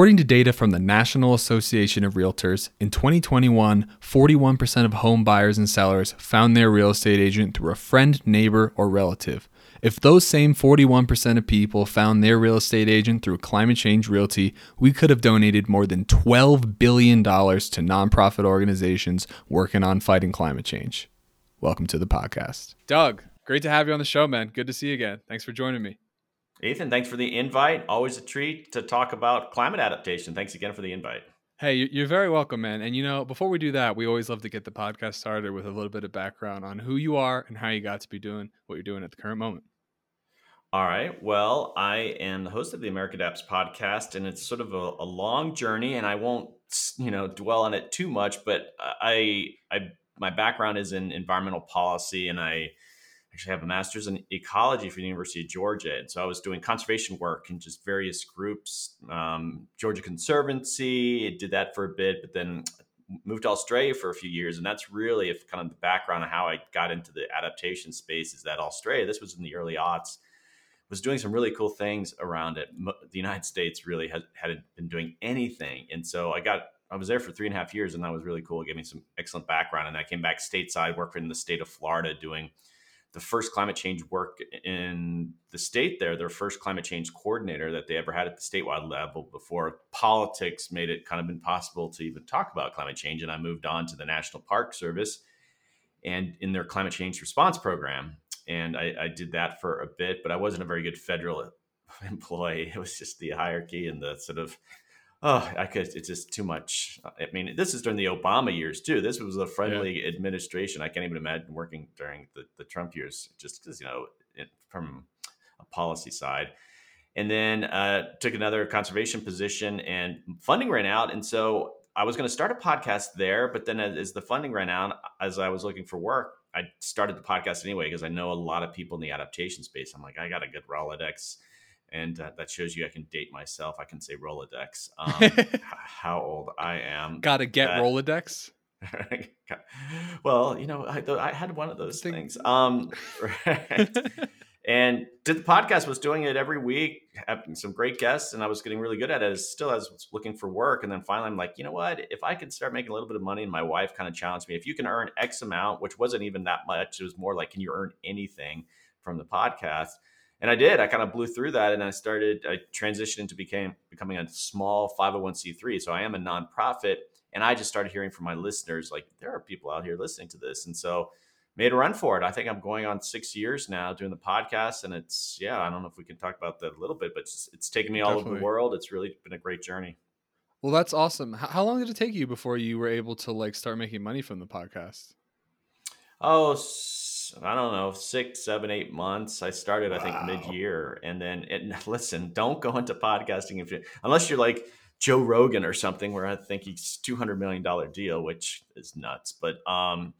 According to data from the National Association of Realtors, in 2021, 41% of home buyers and sellers found their real estate agent through a friend, neighbor, or relative. If those same 41% of people found their real estate agent through Climate Change Realty, we could have donated more than $12 billion to nonprofit organizations working on fighting climate change. Welcome to the podcast. Doug, great to have you on the show, man. Good to see you again. Thanks for joining me. Ethan, thanks for the invite. Always a treat to talk about climate adaptation. Thanks again for the invite. Hey, you're very welcome, man. And you know, before we do that, we always love to get the podcast started with a little bit of background on who you are and how you got to be doing what you're doing at the current moment. All right. Well, I am the host of the America Adapts podcast, and it's sort of a, a long journey, and I won't, you know, dwell on it too much. But I, I, my background is in environmental policy, and I actually have a master's in ecology from the University of Georgia. And so I was doing conservation work in just various groups, um, Georgia Conservancy, did that for a bit, but then moved to Australia for a few years. And that's really kind of the background of how I got into the adaptation space is that Australia, this was in the early aughts, was doing some really cool things around it. The United States really had, hadn't been doing anything. And so I got I was there for three and a half years, and that was really cool. It gave me some excellent background. And I came back stateside, worked in the state of Florida, doing the first climate change work in the state there, their first climate change coordinator that they ever had at the statewide level before politics made it kind of impossible to even talk about climate change. And I moved on to the National Park Service and in their climate change response program. And I, I did that for a bit, but I wasn't a very good federal employee. It was just the hierarchy and the sort of oh, I could. It's just too much. I mean, this is during the Obama years too. This was a friendly yeah. administration. I can't even imagine working during the, the Trump years, just because you know, it, from a policy side. And then uh, took another conservation position, and funding ran out, and so I was going to start a podcast there. But then, as, as the funding ran out, as I was looking for work, I started the podcast anyway because I know a lot of people in the adaptation space. I'm like, I got a good Rolodex and uh, that shows you I can date myself. I can say Rolodex, um, how old I am. Got to get that, Rolodex. well, you know, I, I, had one of those things. Um, right. and did the podcast was doing it every week, having some great guests, and I was getting really good at it. As still as looking for work, and then finally, I'm like, you know what? If I could start making a little bit of money, and my wife kind of challenged me, if you can earn X amount, which wasn't even that much, it was more like, can you earn anything from the podcast? And I did. I kind of blew through that, and I started. I transitioned into became becoming a small 501c3. So I am a nonprofit, and I just started hearing from my listeners like there are people out here listening to this, and so made a run for it. I think I'm going on six years now doing the podcast, and it's yeah. I don't know if we can talk about that a little bit, but it's, it's taken me all Definitely. over the world. It's really been a great journey. Well, that's awesome. How long did it take you before you were able to like start making money from the podcast? Oh, I don't know, six, seven, eight months. I started, wow. I think, mid year. And then, it, listen, don't go into podcasting if you, unless you're like Joe Rogan or something, where I think he's $200 million deal, which is nuts. But um,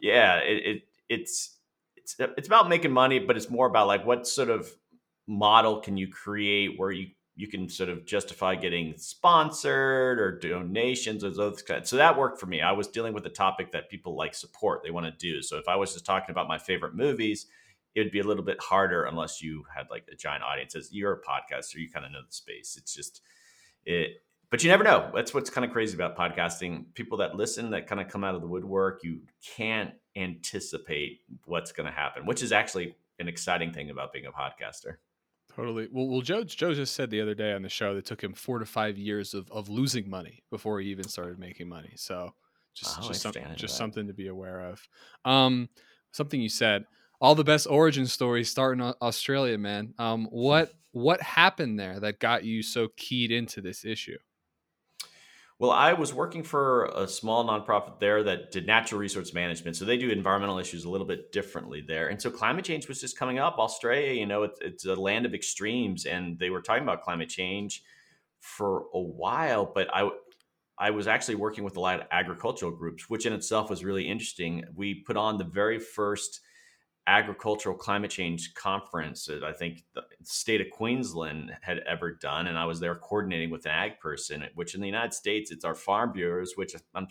yeah, it, it it's, it's, it's about making money, but it's more about like what sort of model can you create where you you can sort of justify getting sponsored or donations or those kinds. So that worked for me. I was dealing with a topic that people like support, they want to do. So if I was just talking about my favorite movies, it would be a little bit harder unless you had like a giant audience. As you're a podcaster, you kind of know the space. It's just it, but you never know. That's what's kind of crazy about podcasting. People that listen that kind of come out of the woodwork, you can't anticipate what's going to happen, which is actually an exciting thing about being a podcaster. Totally. Well, well, Joe Joe just said the other day on the show that it took him four to five years of, of losing money before he even started making money. So just oh, just, some, just something to be aware of. Um, something you said. All the best origin stories start in Australia, man. Um, what what happened there that got you so keyed into this issue? Well, I was working for a small nonprofit there that did natural resource management. So they do environmental issues a little bit differently there. And so climate change was just coming up. Australia, you know, it's, it's a land of extremes, and they were talking about climate change for a while. But I, I was actually working with a lot of agricultural groups, which in itself was really interesting. We put on the very first agricultural climate change conference that I think the state of Queensland had ever done. And I was there coordinating with an ag person, which in the United States, it's our farm bureaus, which I'm,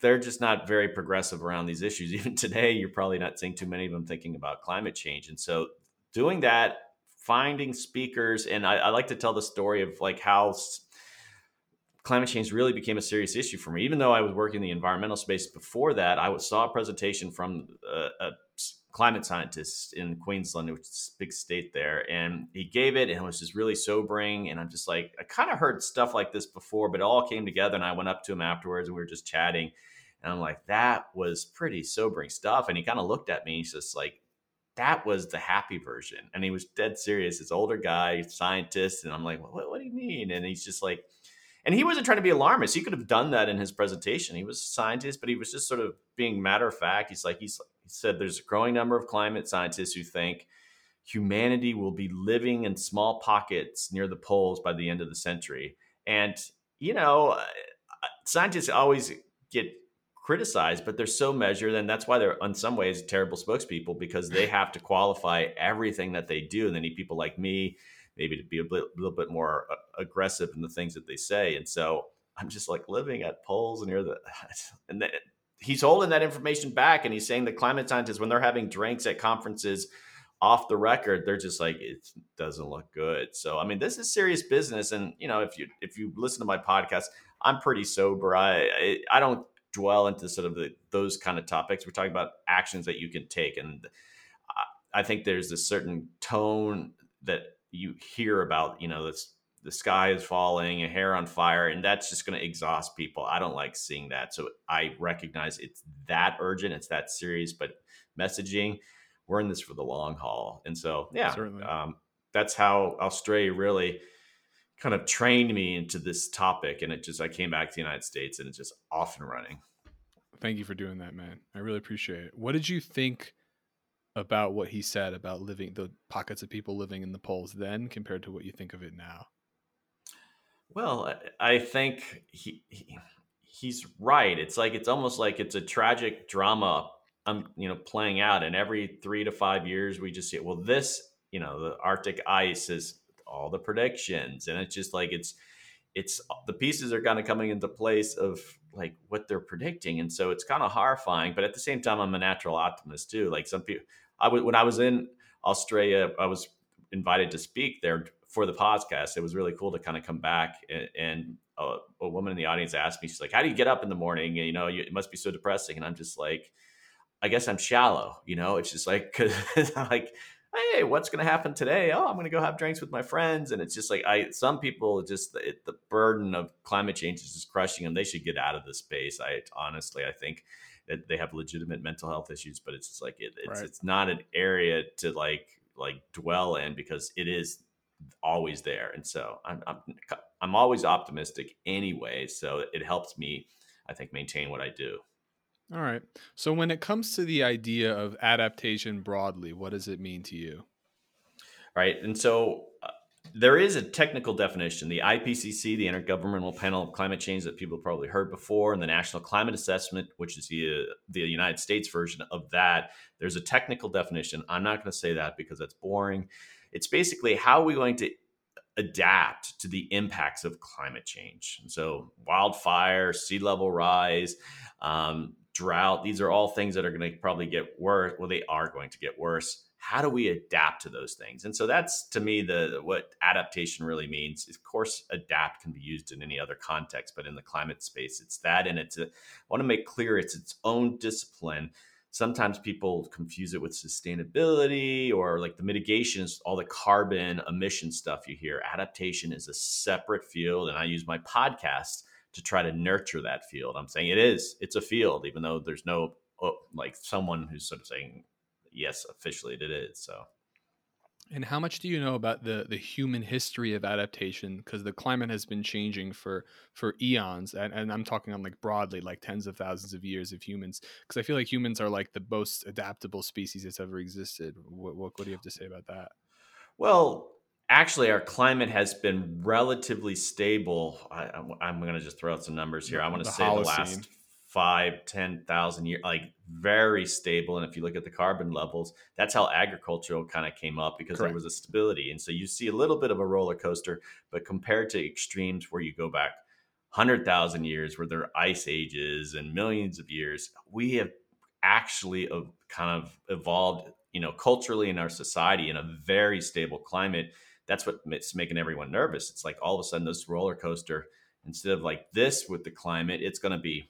they're just not very progressive around these issues. Even today, you're probably not seeing too many of them thinking about climate change. And so doing that, finding speakers, and I, I like to tell the story of like how climate change really became a serious issue for me. Even though I was working in the environmental space before that, I saw a presentation from uh, a, a climate scientist in Queensland, which is a big state there, and he gave it, and it was just really sobering. And I'm just like, I kind of heard stuff like this before, but it all came together. And I went up to him afterwards, and we were just chatting, and I'm like, that was pretty sobering stuff. And he kind of looked at me, he's just like, that was the happy version. And he was dead serious. This older guy, scientist. And I'm like, what, what do you mean? And he's just like, and he wasn't trying to be alarmist. He could have done that in his presentation. He was a scientist, but he was just sort of being matter of fact. He's like, he's, he said there's a growing number of climate scientists who think humanity will be living in small pockets near the poles by the end of the century. And, you know, uh, scientists always get criticized, but they're so measured. And that's why they're, in some ways, terrible spokespeople because they have to qualify everything that they do. And they need people like me maybe to be a bit, little bit more uh, aggressive in the things that they say. And so I'm just like living at poles near the, and he's holding that information back and he's saying the climate scientists, when they're having drinks at conferences off the record, they're just like, it doesn't look good. So, I mean, this is serious business. And, you know, if you, if you listen to my podcast, I'm pretty sober. I, I, I don't dwell into sort of the, those kind of topics. We're talking about actions that you can take. And I think there's a certain tone that you hear about, you know, this the sky is falling, a hair on fire, and that's just going to exhaust people. I don't like seeing that. So I recognize it's that urgent, it's that serious, but messaging, we're in this for the long haul. And so, yeah, um, that's how Australia really kind of trained me into this topic. And it just, I came back to the United States and it's just off and running. Thank you for doing that, man. I really appreciate it. What did you think about what he said about living the pockets of people living in the poles then compared to what you think of it now? Well, I think he, he he's right. It's like it's almost like it's a tragic drama um you know playing out and every 3 to 5 years we just see well this, you know, the Arctic ice is all the predictions and it's just like it's it's the pieces are kind of coming into place of like what they're predicting and so it's kind of horrifying but at the same time i'm a natural optimist too like some people i would when i was in australia i was invited to speak there for the podcast it was really cool to kind of come back and, and a, a, woman in the audience asked me she's like how do you get up in the morning and, you know you, it must be so depressing and i'm just like i guess i'm shallow you know it's just like because I'm like hey, what's going to happen today? Oh, I'm going to go have drinks with my friends. And it's just like, I, some people just, the, the burden of climate change is just crushing them. They should get out of this space. I honestly, I think that they have legitimate mental health issues, but it's just like, it, it's, right. it's not an area to like, like dwell in because it is always there. And so I'm, I'm, I'm always optimistic anyway. So it helps me, I think, maintain what I do. All right. So when it comes to the idea of adaptation broadly, what does it mean to you? Right. And so uh, there is a technical definition. The IPCC, the Intergovernmental Panel of Climate Change, that people probably heard before, and the National Climate Assessment, which is the uh, the United States version of that. There's a technical definition. I'm not going to say that because that's boring. It's basically how are we going to adapt to the impacts of climate change. so wildfire, sea level rise, um, drought. These are all things that are going to probably get worse. Well, they are going to get worse. How do we adapt to those things? And so that's to me the what adaptation really means. Of course, adapt can be used in any other context, but in the climate space, it's that, and it's a, I want to make clear it's its own discipline. Sometimes people confuse it with sustainability or like the mitigation is all the carbon emission stuff you hear. Adaptation is a separate field, and I use my podcast to try to nurture that field. I'm saying it is. It's a field, even though there's no oh, like someone who's sort of saying yes, officially it is. So. And how much do you know about the the human history of adaptation? Because the climate has been changing for for eons, and, and I'm talking on like broadly, like tens of thousands of years of humans. Because I feel like humans are like the most adaptable species that's ever existed. What, what, what do you have to say about that? Well, actually our climate has been relatively stable I, am going to just throw out some numbers here i want to say Holocene. the last five ten thousand years like very stable and if you look at the carbon levels that's how agricultural kind of came up because Correct. there was a stability and so you see a little bit of a roller coaster but compared to extremes where you go back 100000 years where there are ice ages and millions of years we have actually kind of evolved you know culturally in our society in a very stable climate that's what's making everyone nervous. It's like all of a sudden this roller coaster instead of like this with the climate, it's going to be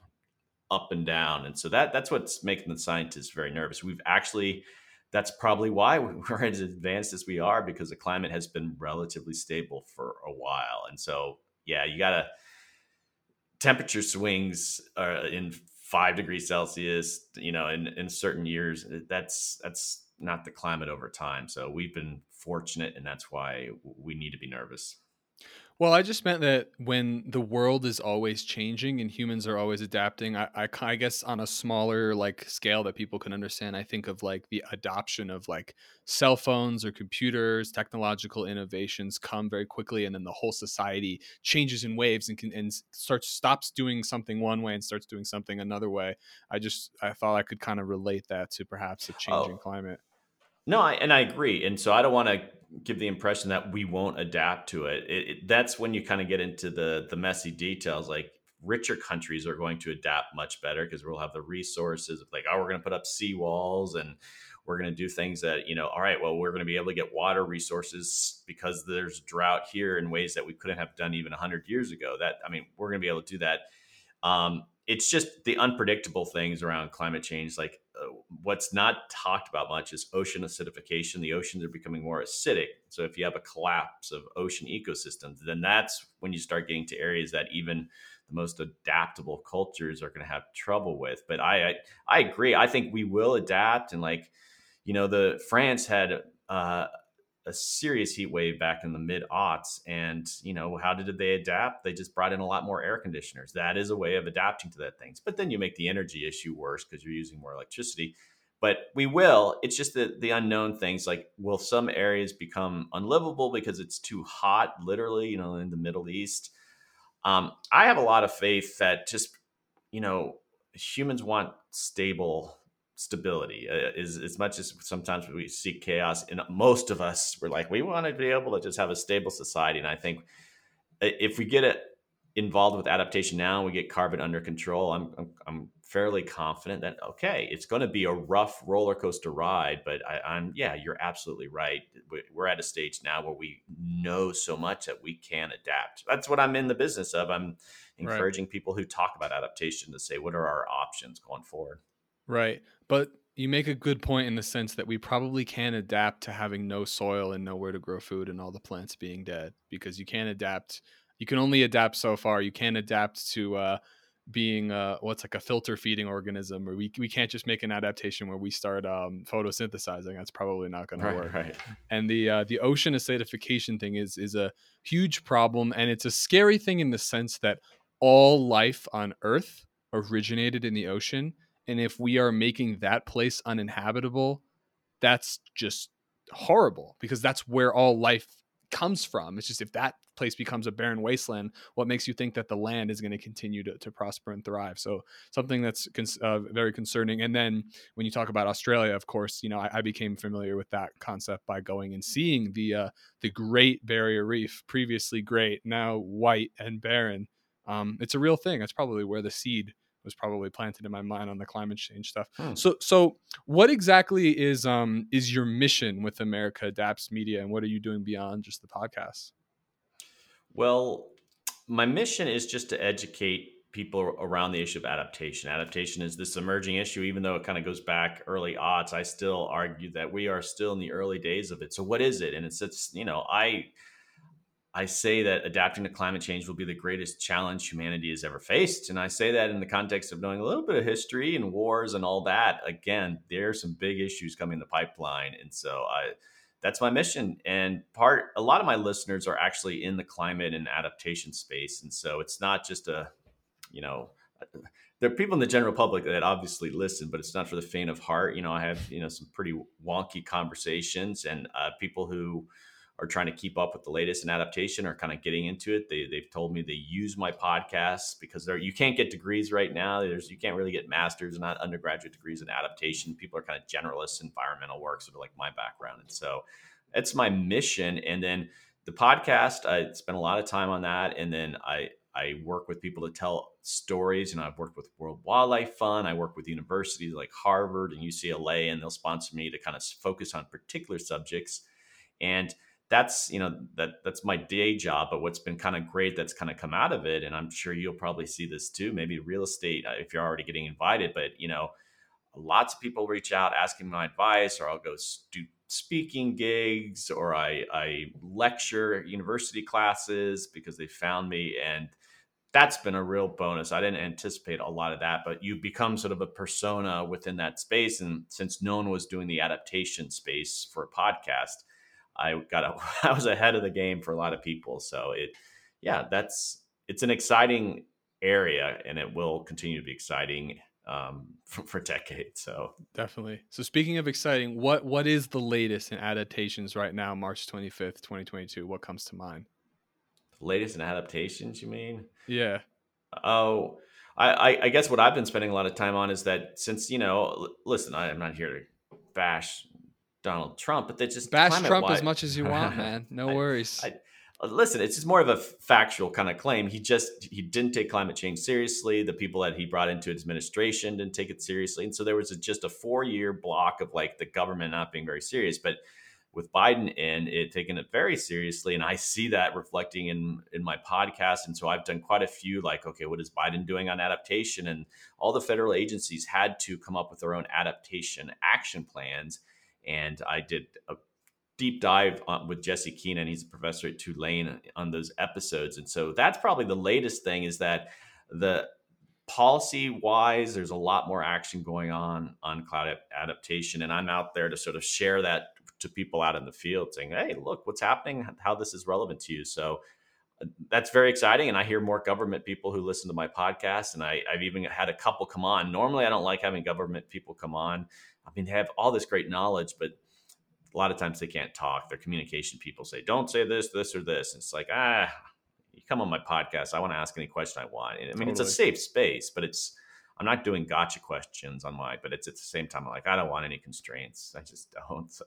up and down. And so that that's what's making the scientists very nervous. We've actually that's probably why we're as advanced as we are because the climate has been relatively stable for a while. And so yeah, you got to temperature swings are in five degrees Celsius, you know, in, in certain years, uh, that's that's not the climate over time. So we've been fortunate, and that's why we need to be nervous. Well, I just meant that when the world is always changing and humans are always adapting, I, I, I, guess on a smaller like scale that people can understand, I think of like the adoption of like cell phones or computers, technological innovations come very quickly, and then the whole society changes in waves and can and starts stops doing something one way and starts doing something another way. I just I thought I could kind of relate that to perhaps a oh. changing oh. climate. No, I, and I agree, and so I don't want to give the impression that we won't adapt to it. it, it that's when you kind of get into the the messy details. Like richer countries are going to adapt much better because we'll have the resources. Of like, oh, we're going to put up seawalls and we're going to do things that you know. All right, well, we're going to be able to get water resources because there's drought here in ways that we couldn't have done even hundred years ago. That I mean, we're going to be able to do that. Um, it's just the unpredictable things around climate change. Like what's not talked about much is ocean acidification. The oceans are becoming more acidic. So if you have a collapse of ocean ecosystems, then that's when you start getting to areas that even the most adaptable cultures are going to have trouble with. But I, I, I agree. I think we will adapt. And like, you know, the France had uh, a serious heat wave back in the mid aughts. And, you know, how did they adapt? They just brought in a lot more air conditioners. That is a way of adapting to that things. But then you make the energy issue worse because you're using more electricity. But we will. It's just the, the unknown things like will some areas become unlivable because it's too hot, literally, you know, in the Middle East? Um, I have a lot of faith that just, you know, humans want stable stability. Uh, is as much as sometimes we seek chaos and most of us we're like we want to be able to just have a stable society and i think if we get it involved with adaptation now and we get carbon under control i'm i'm, I'm fairly confident that okay it's going to be a rough roller coaster ride but I, am yeah you're absolutely right. We're at a stage now where we know so much that we can adapt. That's what i'm in the business of. I'm encouraging right. people who talk about adaptation to say what are our options going forward? Right. But you make a good point in the sense that we probably can adapt to having no soil and nowhere to grow food and all the plants being dead because you can't adapt. You can only adapt so far. You can't adapt to uh, being uh, what's like a filter feeding organism, or we, we can't just make an adaptation where we start um, photosynthesizing. That's probably not going right, to work. Right. And the uh, the ocean acidification thing is is a huge problem, and it's a scary thing in the sense that all life on Earth originated in the ocean and if we are making that place uninhabitable, that's just horrible because that's where all life comes from. It's just if that place becomes a barren wasteland, what makes you think that the land is going to continue to, prosper and thrive? So something that's uh, very concerning. And then when you talk about Australia, of course, you know I, I became familiar with that concept by going and seeing the uh, the Great Barrier Reef, previously great, now white and barren. Um, it's a real thing. That's probably where the seed was probably planted in my mind on the climate change stuff. Hmm. So so what exactly is um is your mission with America Adapts Media and what are you doing beyond just the podcast? Well, my mission is just to educate people around the issue of adaptation. Adaptation is this emerging issue, even though it kind of goes back early odds. I still argue that we are still in the early days of it. So, what is it? And it's it's you know I I say that adapting to climate change will be the greatest challenge humanity has ever faced. And I say that in the context of knowing a little bit of history and wars and all that. Again, there are some big issues coming in the pipeline. And so I, that's my mission. And part, a lot of my listeners are actually in the climate and adaptation space. And so it's not just a, you know, there are people in the general public that obviously listen, but it's not for the faint of heart. You know, I have, you know, some pretty wonky conversations and uh, people who, are trying to keep up with the latest in adaptation or kind of getting into it. They, they've told me they use my podcasts because they're, you can't get degrees right now. There's, you can't really get masters, not undergraduate degrees in adaptation. People are kind of generalists, environmental work, sort of like my background. And so it's my mission. And then the podcast, I spent a lot of time on that. And then I, I work with people to tell stories. Know, I've worked with World Wildlife Fund. I work with universities like Harvard and UCLA, and they'll sponsor me to kind of focus on particular subjects. And that's you know that that's my day job but what's been kind of great that's kind of come out of it and i'm sure you'll probably see this too maybe real estate uh, if you're already getting invited but you know lots of people reach out asking my advice or i'll go do speaking gigs or i i lecture university classes because they found me and that's been a real bonus. I didn't anticipate a lot of that, but you become sort of a persona within that space. And since no one was doing the adaptation space for a podcast, I got a, I was ahead of the game for a lot of people. So it, yeah, that's it's an exciting area, and it will continue to be exciting um, for, for decades. So definitely. So speaking of exciting, what what is the latest in adaptations right now, March twenty fifth, twenty twenty two? What comes to mind? latest in adaptations, you mean? Yeah. Oh, I, I guess what I've been spending a lot of time on is that since you know, listen, I am not here to bash Donald Trump, but they just bash Trump as much as you want, man. No worries. I, I, listen, it's just more of a factual kind of claim. He just he didn't take climate change seriously. The people that he brought into his administration didn't take it seriously, and so there was a, just a four year block of like the government not being very serious. But with Biden in it taking it very seriously, and I see that reflecting in in my podcast. And so I've done quite a few like, okay, what is Biden doing on adaptation? And all the federal agencies had to come up with their own adaptation action plans and I did a deep dive with Jesse Keenan. He's a professor at Tulane on those episodes, and so that's probably the latest thing is that the policy wise, there's a lot more action going on on cloud adaptation, and I'm out there to sort of share that to people out in the field, saying, "Hey, look, what's happening? How this is relevant to you." So uh, that's very exciting. And I hear more government people who listen to my podcast. And I, have even had a couple come on. Normally, I don't like having government people come on I mean, they have all this great knowledge, but a lot of times they can't talk. Their communication people say, "Don't say this, this, or this." And it's like, ah, you come on my podcast. I want to ask any question I want. I mean, totally. it's a safe space, but it's I'm not doing gotcha questions on my. But it's at the same time, I'm like, I don't want any constraints. I just don't. So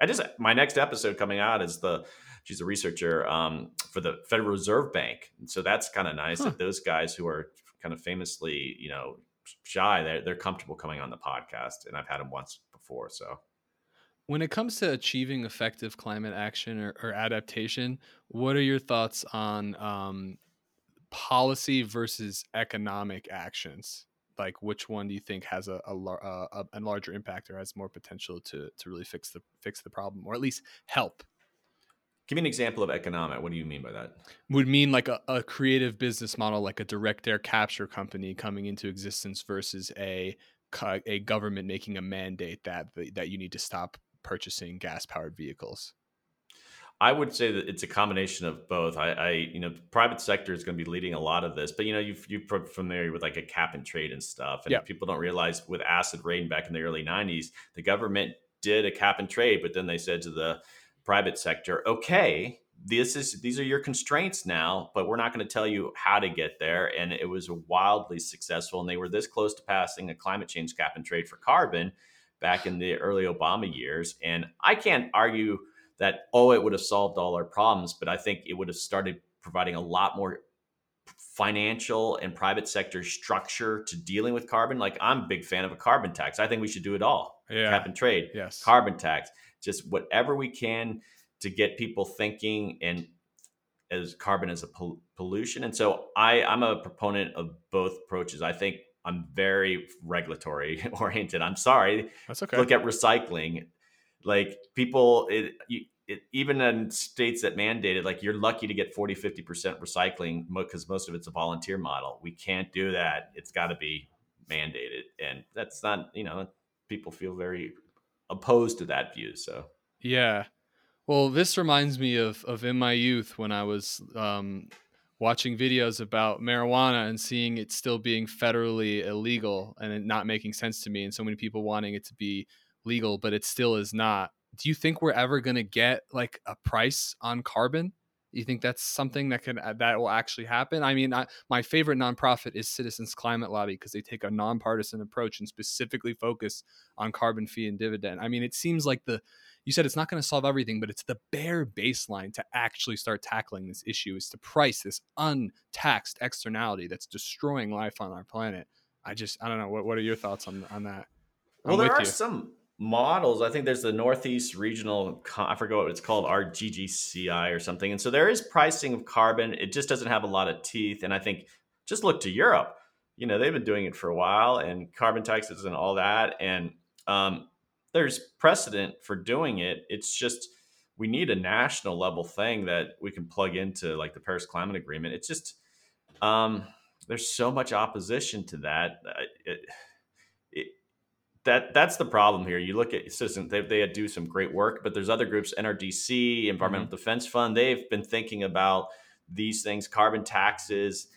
I just my next episode coming out is the she's a researcher um, for the Federal Reserve Bank, and so that's kind of nice huh. that those guys who are kind of famously, you know, shy, they're they're comfortable coming on the podcast, and I've had them once before. So, when it comes to achieving effective climate action or, or adaptation, what are your thoughts on um, policy versus economic actions? Like, which one do you think has a, a, a, a larger impact or has more potential to to really fix the fix the problem, or at least help? Give me an example of economic. What do you mean by that? Would mean like a, a creative business model, like a direct air capture company coming into existence versus a a government making a mandate that that you need to stop purchasing gas powered vehicles. I would say that it's a combination of both. I, I, you know, private sector is going to be leading a lot of this, but you know, you you're familiar with like a cap and trade and stuff, and people don't realize with acid rain back in the early '90s, the government did a cap and trade, but then they said to the private sector, okay, this is these are your constraints now, but we're not going to tell you how to get there. And it was wildly successful, and they were this close to passing a climate change cap and trade for carbon back in the early Obama years. And I can't argue that oh, it would have solved all our problems, but I think it would have started providing a lot more financial and private sector structure to dealing with carbon. Like I'm a big fan of a carbon tax. I think we should do it all. Yeah. Cap and trade. Yes. Carbon tax just whatever we can to get people thinking and as carbon as a pol- pollution. And so I, I'm a proponent of both approaches. I think I'm very regulatory oriented. I'm sorry. That's okay. Look at recycling. Like people, it, it, even in states that mandated, like you're lucky to get 40, 50% recycling because most of it's a volunteer model. We can't do that. It's got to be mandated. And that's not, you know, people feel very opposed to that view. So yeah, well, this reminds me of of in my youth when I was um, watching videos about marijuana and seeing it still being federally illegal and it not making sense to me, and so many people wanting it to be legal, but it still is not. Do you think we're ever going to get like a price on carbon? You think that's something that can uh, that will actually happen? I mean, I, my favorite nonprofit is Citizens Climate Lobby because they take a nonpartisan approach and specifically focus on carbon fee and dividend. I mean, it seems like the you said it's not going to solve everything, but it's the bare baseline to actually start tackling this issue is to price this untaxed externality that's destroying life on our planet. I just I don't know what what are your thoughts on on that? I'm well, there are you. some models. I think there's the Northeast Regional, I forget what it's called, RGGCI or something. And so there is pricing of carbon. It just doesn't have a lot of teeth. And I think just look to Europe. You know, they've been doing it for a while and carbon taxes and all that. And um, there's precedent for doing it. It's just we need a national level thing that we can plug into like the Paris Climate Agreement. It's just um, there's so much opposition to that. It, that that's the problem here. You look at Citizen, they, they do some great work, but there's other groups, NRDC, Environmental mm-hmm. Defense Fund. They've been thinking about these things, carbon taxes.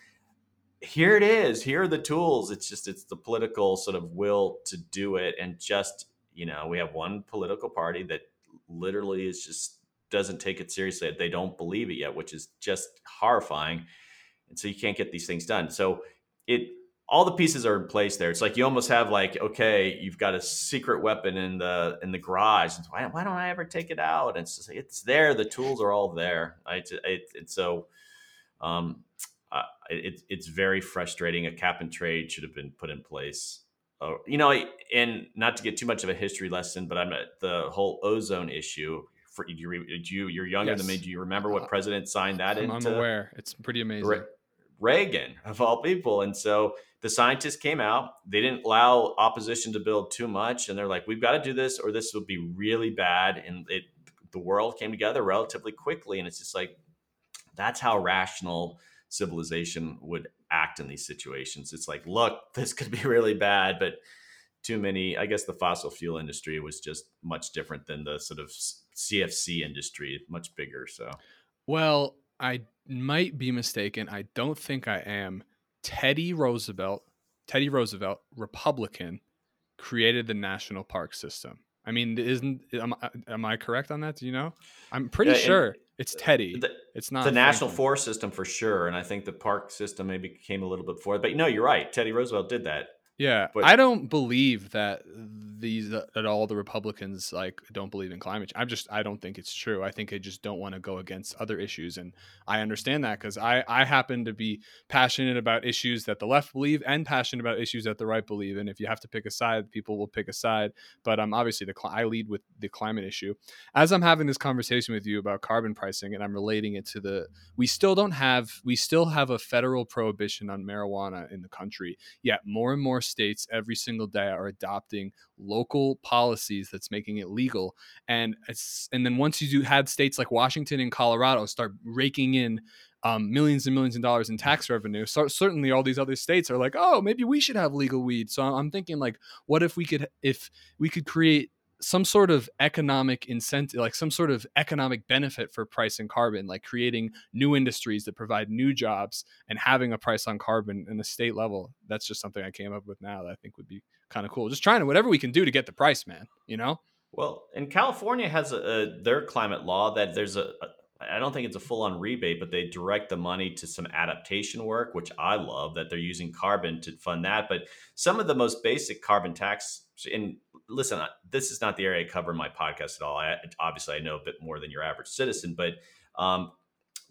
Here it is. Here are the tools. It's just it's the political sort of will to do it, and just you know we have one political party that literally is just doesn't take it seriously. They don't believe it yet, which is just horrifying. And so you can't get these things done. So it all the pieces are in place there. It's like you almost have like, okay, you've got a secret weapon in the in the garage. Why, why don't I ever take it out? And it's just, it's there. The tools are all there. Right? It, it, so um, uh, it, it's very frustrating. A cap and trade should have been put in place. Uh, you know, and not to get too much of a history lesson, but I'm at the whole ozone issue. For you, you you're younger yes. than me. Do you remember what uh, president signed that I'm, into? I'm aware. It's pretty amazing. Reagan of all people, and so the scientists came out. They didn't allow opposition to build too much, and they're like, "We've got to do this, or this will be really bad." And it, the world came together relatively quickly, and it's just like that's how rational civilization would act in these situations. It's like, look, this could be really bad, but too many. I guess the fossil fuel industry was just much different than the sort of CFC industry, much bigger. So, well, I might be mistaken. I don't think I am. Teddy Roosevelt, Teddy Roosevelt, Republican, created the national park system. I mean, isn't am, am I correct on that? Do you know? I'm pretty yeah, sure it's Teddy. The, it's not the national forest system for sure, and I think the park system maybe came a little bit before. But no, you're right. Teddy Roosevelt did that. Yeah, but, I don't believe that these that all the Republicans like don't believe in climate change. I'm just I don't think it's true. I think they just don't want to go against other issues, and I understand that because I I happen to be passionate about issues that the left believe and passionate about issues that the right believe. And if you have to pick a side, people will pick a side. But um, obviously the I lead with the climate issue. As I'm having this conversation with you about carbon pricing, and I'm relating it to the we still don't have we still have a federal prohibition on marijuana in the country. Yet more and more states every single day are adopting local policies that's making it legal. And it's and then once you do had states like Washington and Colorado start raking in um, millions and millions of dollars in tax revenue. So certainly, all these other states are like, oh, maybe we should have legal weed. So I'm thinking, like, what if we could, if we could create some sort of economic incentive, like some sort of economic benefit for price and carbon, like creating new industries that provide new jobs and having a price on carbon in the state level. That's just something I came up with now that I think would be kind of cool. Just trying to whatever we can do to get the price, man. You know. Well, and California has a, a their climate law that there's a, a I don't think it's a full on rebate, but they direct the money to some adaptation work, which I love that they're using carbon to fund that. But some of the most basic carbon tax, and listen, this is not the area I cover in my podcast at all. I, obviously, I know a bit more than your average citizen, but um,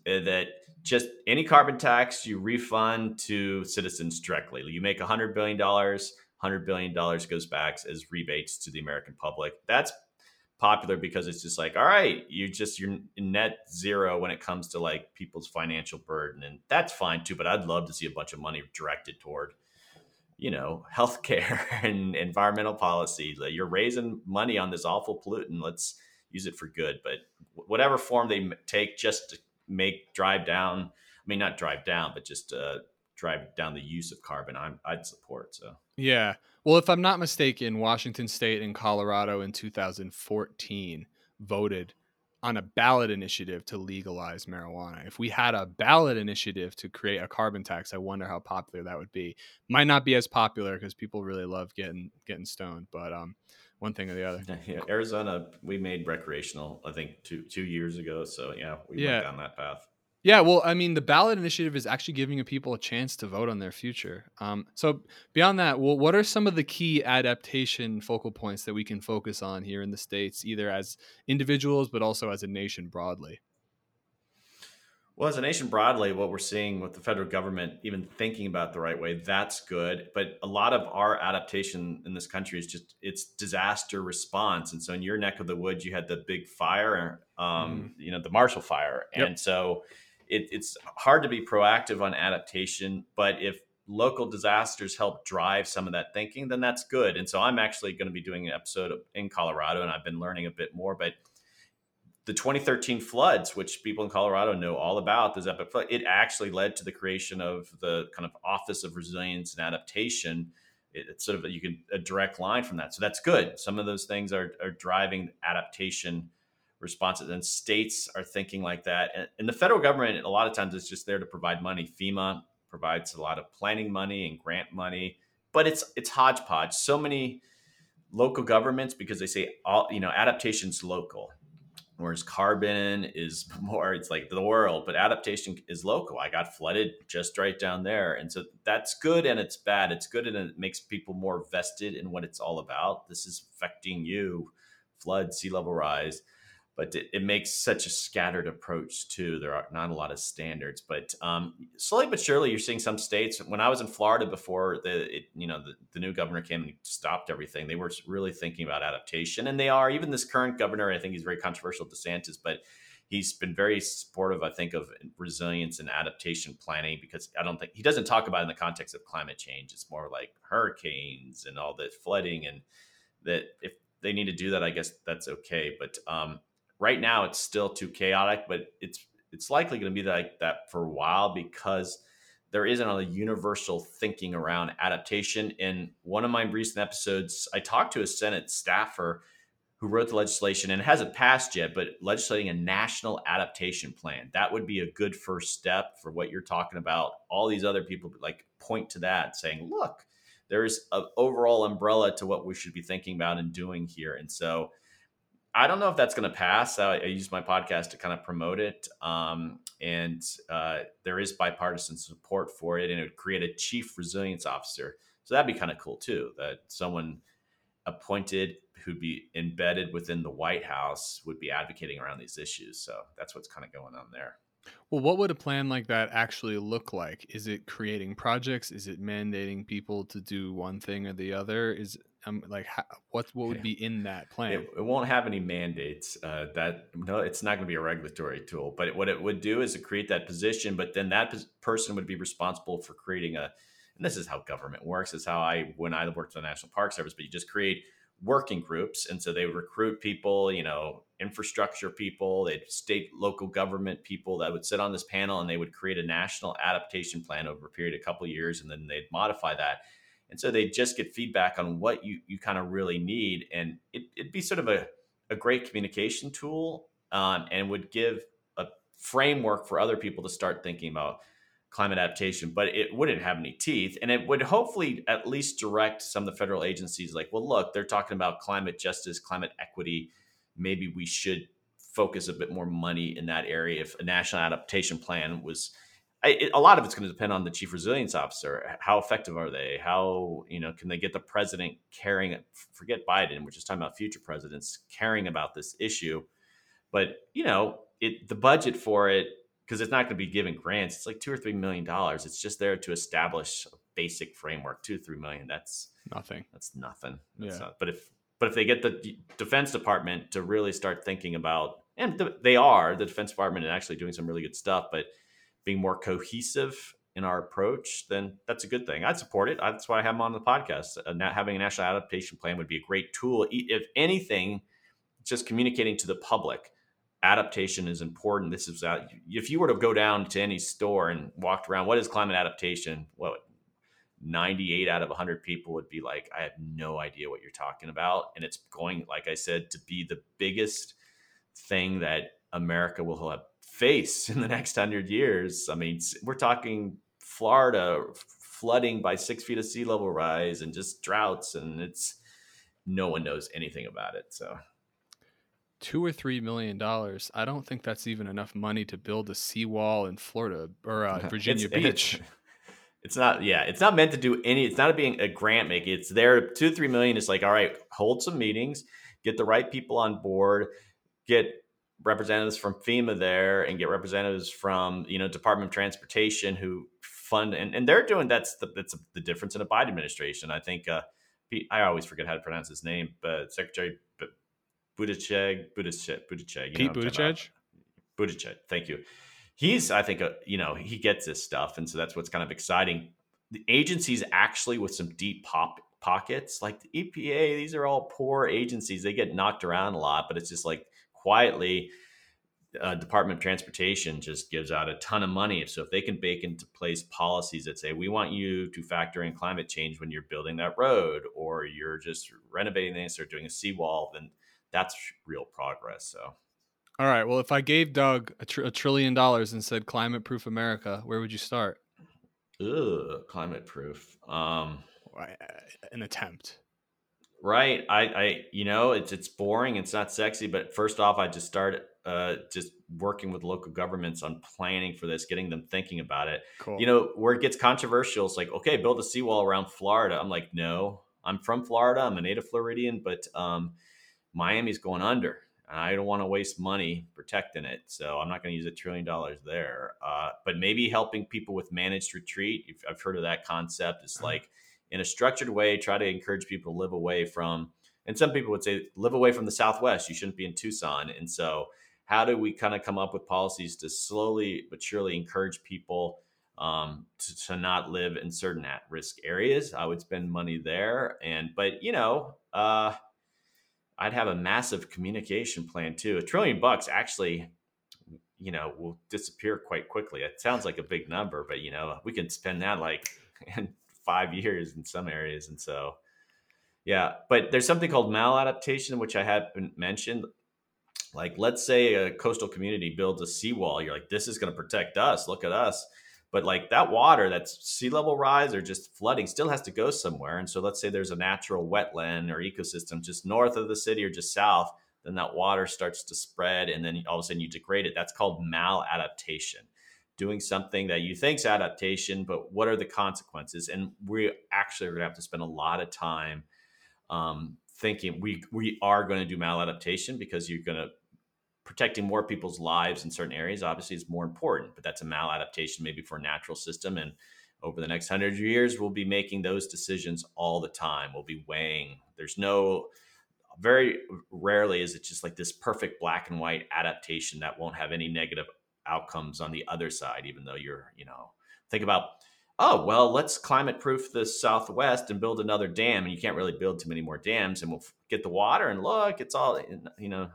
eh, that just any carbon tax you refund to citizens directly. You make $100 billion, $100 billion goes back as rebates to the American public. That's popular because it's just like all right you just you're net zero when it comes to like people's financial burden and that's fine too but i'd love to see a bunch of money directed toward you know healthcare and environmental policy you're raising money on this awful pollutant let's use it for good. But whatever form they take just to make drive down i mean not drive down but just uh, drive down the use of carbon I'm, i'd support so. Yeah. Well, if I'm not mistaken, Washington State and Colorado in 2014 voted on a ballot initiative to legalize marijuana. If we had a ballot initiative to create a carbon tax, I wonder how popular that would be. Might not be as popular because people really love getting getting stoned, but um, one thing or the other. Yeah, Arizona, we made recreational, I think two two years ago. So yeah, we yeah. went down that path. Yeah, well, I mean, the ballot initiative is actually giving people a chance to vote on their future. Um, so, beyond that, well, what are some of the key adaptation focal points that we can focus on here in the states, either as individuals but also as a nation broadly? Well, as a nation broadly, what we're seeing with the federal government even thinking about the right way, that's good. But a lot of our adaptation in this country is just it's disaster response. And so in your neck of the woods, you had the big fire, um, mm. you know, the Marshall Fire, yep. and so it, it's hard to be proactive on adaptation. But if local disasters help drive some of that thinking, then that's good. And so I'm actually going to be doing an episode in Colorado, and I've been learning a bit more, but the 2013 floods, which people in Colorado know all about, those epic flood, it actually led to the creation of the kind of Office of Resilience and Adaptation. It, it's sort of you can a direct line from that, so that's good. Some of those things are are driving adaptation responses, and states are thinking like that. And, and the federal government, a lot of times, is just there to provide money. FEMA provides a lot of planning money and grant money, but it's it's hodgepodge. So many local governments because they say all you know adaptation's local whereas carbon is more it's like the world but adaptation is local i got flooded just right down there and so that's good and it's bad it's good and it makes people more vested in what it's all about this is affecting you flood sea level rise but it, it, makes such a scattered approach too. There are not a lot of standards, but um, slowly but surely, you're seeing some states. When I was in Florida before the, it, you know, the, the, new governor came and stopped everything, they were really thinking about adaptation, and they are. Even this current governor, I think he's very controversial, DeSantis, but he's been very supportive, I think, of resilience and adaptation planning because I don't think he doesn't talk about it in the context of climate change. It's more like hurricanes and all the flooding, and that if they need to do that, I guess that's okay. But um, right now it's still too chaotic, but it's it's likely going to be like that for a while because there isn't a universal thinking around adaptation. In one of my recent episodes, I talked to a Senate staffer who wrote the legislation and it hasn't passed yet, but legislating a national adaptation plan. That would be a good first step for what you're talking about. All these other people like point to that saying, look, there's an overall umbrella to what we should be thinking about and doing here. And so I don't know if that's going to pass. I, I, use my podcast to kind of promote it, um, and uh, there is bipartisan support for it, and it would create a chief resilience officer. So that'd be kind of cool too. That someone appointed who'd be embedded within the White House would be advocating around these issues. So that's what's kind of going on there. Well, what would a plan like that actually look like? Is it creating projects? Is it mandating people to do one thing or the other? Is um, like how, what what would be in that plan? It, it won't have any mandates. Uh, that no, it's not going to be a regulatory tool. But what it would do is to create that position. But then that person would be responsible for creating a. And this is how government works. Is how I when I worked for the National Park Service. But you just create working groups, and so they would recruit people. You know, infrastructure people, they state local government people that would sit on this panel, and they would create a national adaptation plan over a period of a couple of years, and then they'd modify that and so they just get feedback on what you you kind of really need and it, would be sort of a, a great communication tool um, and would give a framework for other people to start thinking about climate adaptation but it wouldn't have any teeth and it would hopefully at least direct some of the federal agencies like well look they're talking about climate justice climate equity. Maybe we should focus a bit more money in that area if a national adaptation plan was it, a lot of it's going to depend on the chief resilience officer. How effective are they? How you know can they get the president caring? Forget Biden, which is talking about future presidents caring about this issue. But you know, it the budget for it because it's not going to be given grants. It's like two or three million dollars. It's just there to establish a basic framework. Two three million. That's nothing. That's nothing. That's yeah. Not, but if but if they get the Defense Department to really start thinking about, and they are, the Defense Department is actually doing some really good stuff, but being more cohesive in our approach, then that's a good thing. I'd support it. That's why I have them on the podcast. Uh, having a national adaptation plan would be a great tool. If anything, just communicating to the public adaptation is important. This is uh, if you were to go down to any store and walked around, what is climate adaptation? Well, 98 out of 100 people would be like, I have no idea what you're talking about. And it's going, like I said, to be the biggest thing that America will have face in the next hundred years. I mean, we're talking Florida flooding by six feet of sea level rise and just droughts, and it's no one knows anything about it. So, two or three million dollars. I don't think that's even enough money to build a seawall in Florida or uh, Virginia it's, Beach. It's, it's, not, yeah, it's not meant to do any. It's not being a grant making. It's there. Two, three million is like, all right, hold some meetings, get the right people on board, get representatives from FEMA there and get representatives from you know Department of Transportation who fund and, and they're doing that's the that's the difference in a Biden administration. I think uh, I always forget how to pronounce his name, but Secretary Buttigieg, Buttigieg, Buttigieg, Pete Buttigieg, Buttigieg. Thank you. He's I think uh, you know he gets this stuff, and so that's what's kind of exciting. The agencies actually with some deep pop pockets like the EPA. These are all poor agencies. They get knocked around a lot, but it's just like quietly uh, Department of Transportation just gives out a ton of money. So if they can bake into place policies that say we want you to factor in climate change when you're building that road, or you're just renovating this or doing a seawall, then that's real progress. So. All right. Well, if I gave Doug a, tr- a trillion dollars and said climate proof America, where would you start? Ugh, climate proof. Um, an attempt. Right. I, I, you know, it's it's boring. It's not sexy. But first off, I just started uh, just working with local governments on planning for this, getting them thinking about it. Cool. You know, where it gets controversial, it's like, okay, build a seawall around Florida. I'm like, no, I'm from Florida. I'm a native Floridian, but um, Miami's going under. And I don't want to waste money protecting it, so I'm not going to use a trillion dollars there. Uh, but maybe helping people with managed retreat. I've heard of that concept. It's uh-huh. like in a structured way, try to encourage people to live away from. And some people would say live away from the Southwest. You shouldn't be in Tucson. And so, how do we kind of come up with policies to slowly but surely encourage people um, to, to, not live in certain at-risk areas? I would spend money there. And but you know. Uh, I'd have a massive communication plan too. A trillion bucks actually, you know, will disappear quite quickly. It sounds like a big number, but you know, we can spend that like in five years in some areas. And so, yeah, but there's something called maladaptation, which I haven't mentioned. Like, let's say a coastal community builds a seawall. You're like, this is going to protect us. Look at us. But like that water, that's sea level rise or just flooding, still has to go somewhere. And so let's say there's a natural wetland or ecosystem just north of the city or just south, then that water starts to spread and then all of a sudden you degrade it. That's called maladaptation. Doing something that you think's adaptation, but what are the consequences? And we actually are going to have to spend a lot of time um, thinking we we are going to do maladaptation because you're going to protecting more people's lives in certain areas obviously is more important but that's a maladaptation maybe for a natural system. And over the next hundred years we'll be making those decisions all the time. We'll be weighing. There's no very rarely is it just like this perfect black and white adaptation that won't have any negative outcomes on the other side even though you're you know think about oh well let's climate proof the southwest and build another dam and you can't really build too many more dams and we'll get the water and look it's all you know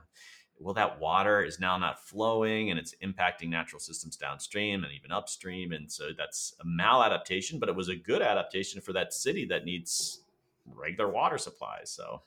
well, that water is now not flowing and it's impacting natural systems downstream and even upstream. And so that's a maladaptation, but it was a good adaptation for that city that needs regular water supplies. So,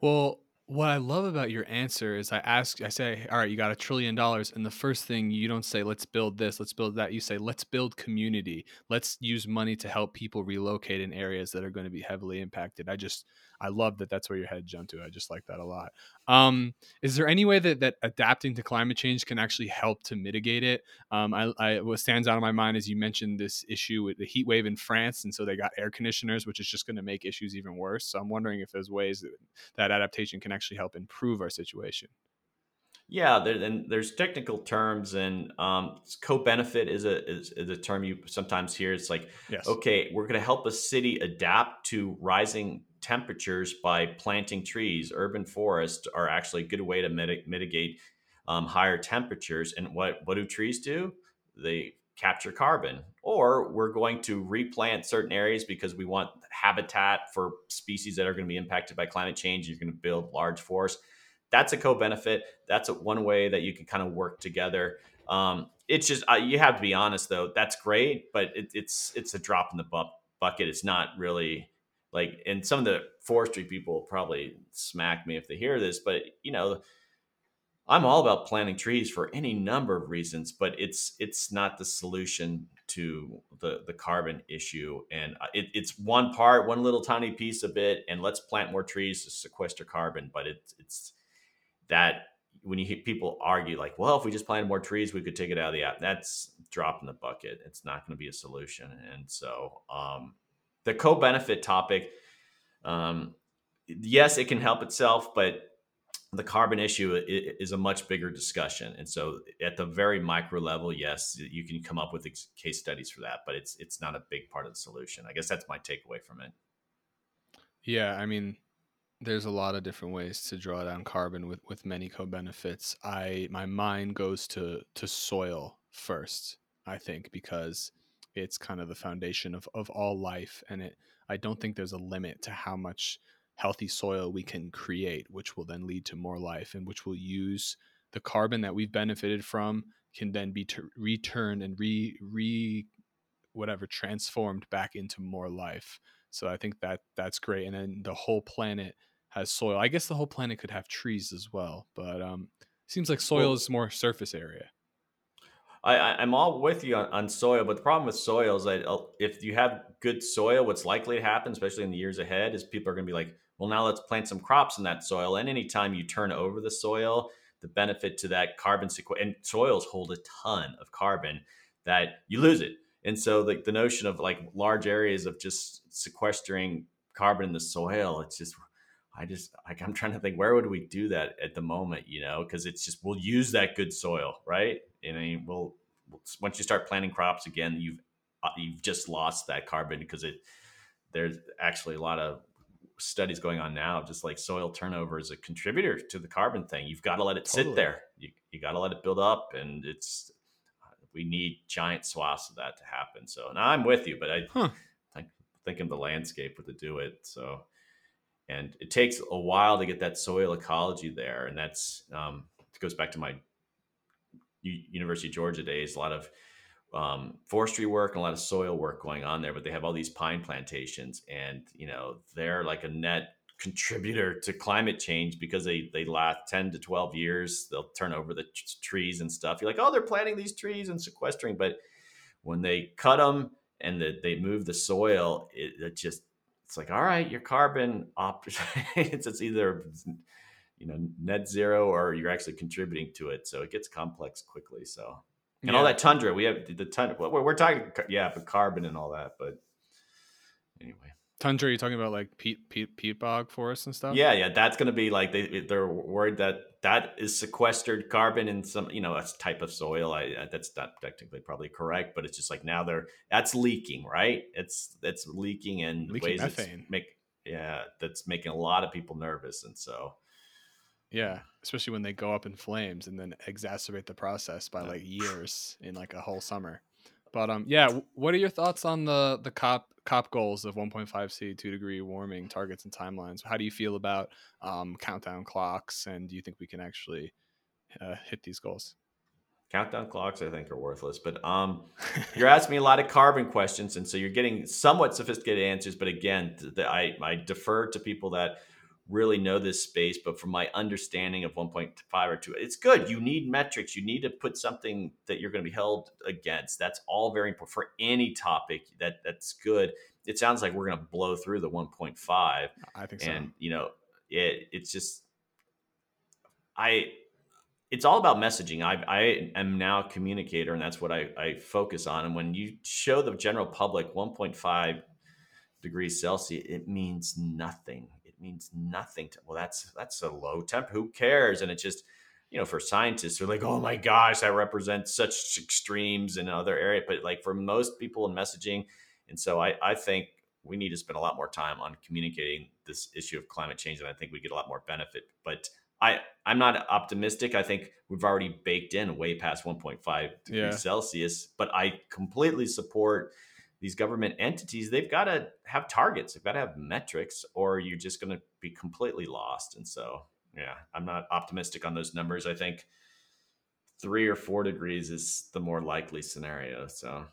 well, what I love about your answer is I ask, I say, all right, you got a trillion dollars. And the first thing you don't say, let's build this, let's build that. You say, let's build community. Let's use money to help people relocate in areas that are going to be heavily impacted. I just, I love that that's where your head jumped to. I just like that a lot. Um, is there any way that, that adapting to climate change can actually help to mitigate it? Um, I, I, what stands out in my mind is you mentioned this issue with the heat wave in France, and so they got air conditioners, which is just going to make issues even worse. So I'm wondering if there's ways that, that adaptation can actually help improve our situation. Yeah, there, and there's technical terms, and um, co-benefit is a is, is, a term you sometimes hear. It's like, yes. okay, we're going to help a city adapt to rising temperatures by planting trees. Urban forests are actually a good way to mitigate um, higher temperatures. And what what do trees do? They capture carbon. Or we're going to replant certain areas because we want habitat for species that are going to be impacted by climate change. You're going to build large forests that's a co-benefit. That's a, one way that you can kind of work together. Um, it's just uh, you have to be honest though. That's great, but it, it's it's a drop in the bu- bucket. It's not really like. And some of the forestry people probably smack me if they hear this, but you know, I'm all about planting trees for any number of reasons, but it's it's not the solution to the the carbon issue, and uh, it, it's one part, one little tiny piece of it, and let's plant more trees to sequester carbon. But it's it's that when you hear people argue like, well, if we just planted more trees, we could take it out of the app. That's drop in the bucket. It's not going to be a solution. And so um, the co-benefit topic, um, yes, it can help itself, but the carbon issue is a much bigger discussion. And so at the very micro level yes you can come up with case studies for that but it's it's not a big part of the solution. I guess that's my takeaway from it. Yeah i mean there's a lot of different ways to draw down carbon with with many co-benefits. I my mind goes to to soil first i think because it's kind of the foundation of of all life and it i don't think there's a limit to how much healthy soil we can create, which will then lead to more life and which will use the carbon that we've benefited from can then be t- returned and re re whatever transformed back into more life. So I think that that's great. And then the whole planet has soil. I guess the whole planet could have trees as well, but um, seems like soil well, is more surface area. I, am all with you on, on, soil, but the problem with soil is that uh, if you have good soil, what's likely to happen, especially in the years ahead, is people are going to be like, well, now let's plant some crops in that soil. And anytime you turn over the soil, the benefit to that carbon sequ- and soils hold a ton of carbon that you lose it. And so like the notion of like large areas of just sequestering carbon in the soil, it's just I just like I'm trying to think where would we do that at the moment, you know, because it's just we'll use that good soil, right? And I mean, we'll once you start planting crops again, you've uh, you've just lost that carbon because it there's actually a lot of studies going on now, just like soil turnover is a contributor to the carbon thing. You've got to let it totally. sit there. You, you got to let it build up, and it's we need giant swaths of that to happen. So, and I'm with you, but I, huh. I think of the landscape with to do it. So, and it takes a while to get that soil ecology there, and that's um, it goes back to my U- University of Georgia days. A lot of um, forestry work and a lot of soil work going on there, but they have all these pine plantations, and you know they're like a net contributor to climate change because they they last 10 to 12 years they'll turn over the t- trees and stuff you're like oh they're planting these trees and sequestering but when they cut them and the, they move the soil it, it, just it's like all right your carbon op- it's, either you know net zero or you're actually contributing to it so it gets complex quickly so and yeah. all that tundra. We have the tundra. We're, we're talking, yeah, but carbon and all that. But anyway, tundra. You're talking about like peat, peat, peat bog forests and stuff. Yeah, yeah, that's going to be like they they're worried that that is sequestered carbon in some you know a type of soil. I, that's not technically probably correct, but it's just like now they're that's leaking, right? It's it's leaking in leaking ways methane. that make yeah that's making a lot of people nervous, and so yeah, especially when they go up in flames and then exacerbate the process by like years in like a whole summer. But um, yeah, what are your thoughts on the the COP COP goals of 1.5 C, two degree warming targets and timelines? How do you feel about um, countdown clocks, and do you think we can actually uh, hit these goals? Countdown clocks, I think, are worthless. But um, you're asking me a lot of carbon questions, and so you're getting somewhat sophisticated answers. But again, the, I I defer to people that really know this space, but from my understanding of 1.5 or 2, it's good. You need metrics. You need to put something that you're going to be held against. That's all very important for any topic. That that's good. It sounds like we're going to blow through the 1.5. I think so. And you know, it it's just I it's all about messaging. I, I am now a communicator, and that's what I, I focus on. And when you show the general public 1.5 degrees Celsius, it means nothing means nothing to well that's that's a low temp who cares and it's just you know for scientists they're like oh my gosh that represents such extremes in other area but like for most people in messaging and so i i think we need to spend a lot more time on communicating this issue of climate change and i think we get a lot more benefit but I I'm not optimistic. I think we've already baked in way past 1.5 degrees yeah. Celsius, but I completely support these government entities, they've got to have targets, they've got to have metrics, or you're just going to be completely lost. And so, yeah, I'm not optimistic on those numbers. I think three or four degrees is the more likely scenario. So,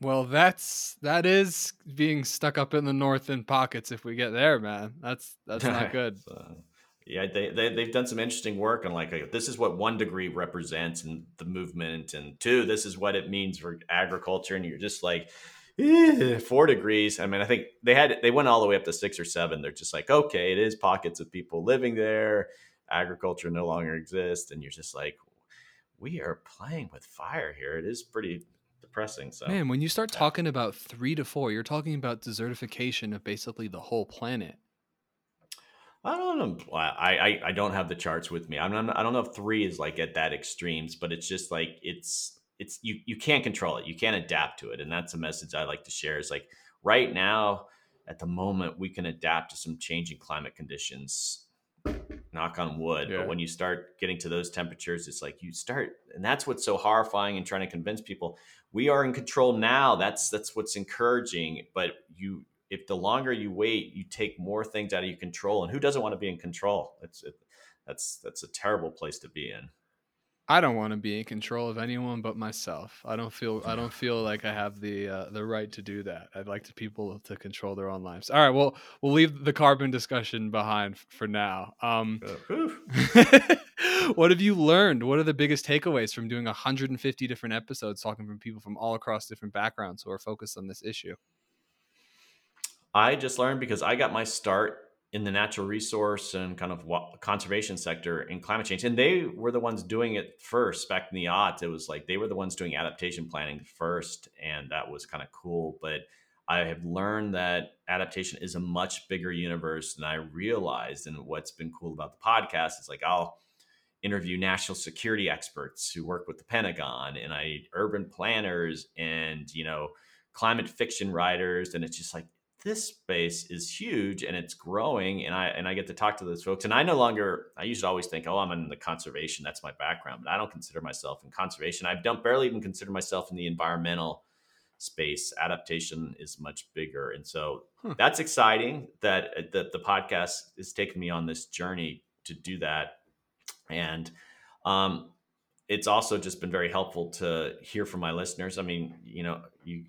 well, that's that is being stuck up in the north in pockets. If we get there, man, that's that's not good. so, yeah, they, they they've done some interesting work on like this is what one degree represents in the movement, and two, this is what it means for agriculture, and you're just like Eh. four degrees. I mean, I think they had they went all the way up to six or seven. They're just like, okay, it is pockets of people living there. Agriculture no longer exists, and you're just like, we are playing with fire here. It is pretty depressing. So, man, when you start talking about three to four, you're talking about desertification of basically the whole planet. I don't know. I, I, I don't have the charts with me. I'm not, I don't know if three is like at that extremes, but it's just like it's it's you you can't control it. You can't adapt to it, and that's a message I like to share. Is like right now, at the moment, we can adapt to some changing climate conditions. Knock on wood. Yeah. But when you start getting to those temperatures, it's like you start, and that's what's so horrifying and trying to convince people we are in control now. That's that's what's encouraging. But you if the longer you wait, you take more things out of your control. And who doesn't want to be in control? It's it, that's that's a terrible place to be in. I don't want to be in control of anyone but myself. I don't feel I don't feel like I have the uh, the right to do that. I'd like to people to control their own lives. All right, well we'll leave the carbon discussion behind for now. Um, what have you learned? What are the biggest takeaways from doing 150 different episodes, talking from people from all across different backgrounds who are focused on this issue? I just learned because I got my start in the natural resource and kind of conservation sector in climate change. And they were the ones doing it first back in the odds. It was like they were the ones doing adaptation planning first. And that was kind of cool. But I have learned that adaptation is a much bigger universe than I realized. And what's been cool about the podcast is like I'll interview national security experts who work with the Pentagon and I urban planners and, you know, climate fiction writers. And it's just like this space is huge and it's growing and i and i get to talk to those folks and i no longer i used to always think oh i'm in the conservation that's my background but i don't consider myself in conservation. I don't barely even consider myself in the environmental space. Adaptation is much bigger and so huh. that's exciting that uh, that the podcast is taking me on this journey to do that. And um it's also just been very helpful to hear from my listeners. I mean you know you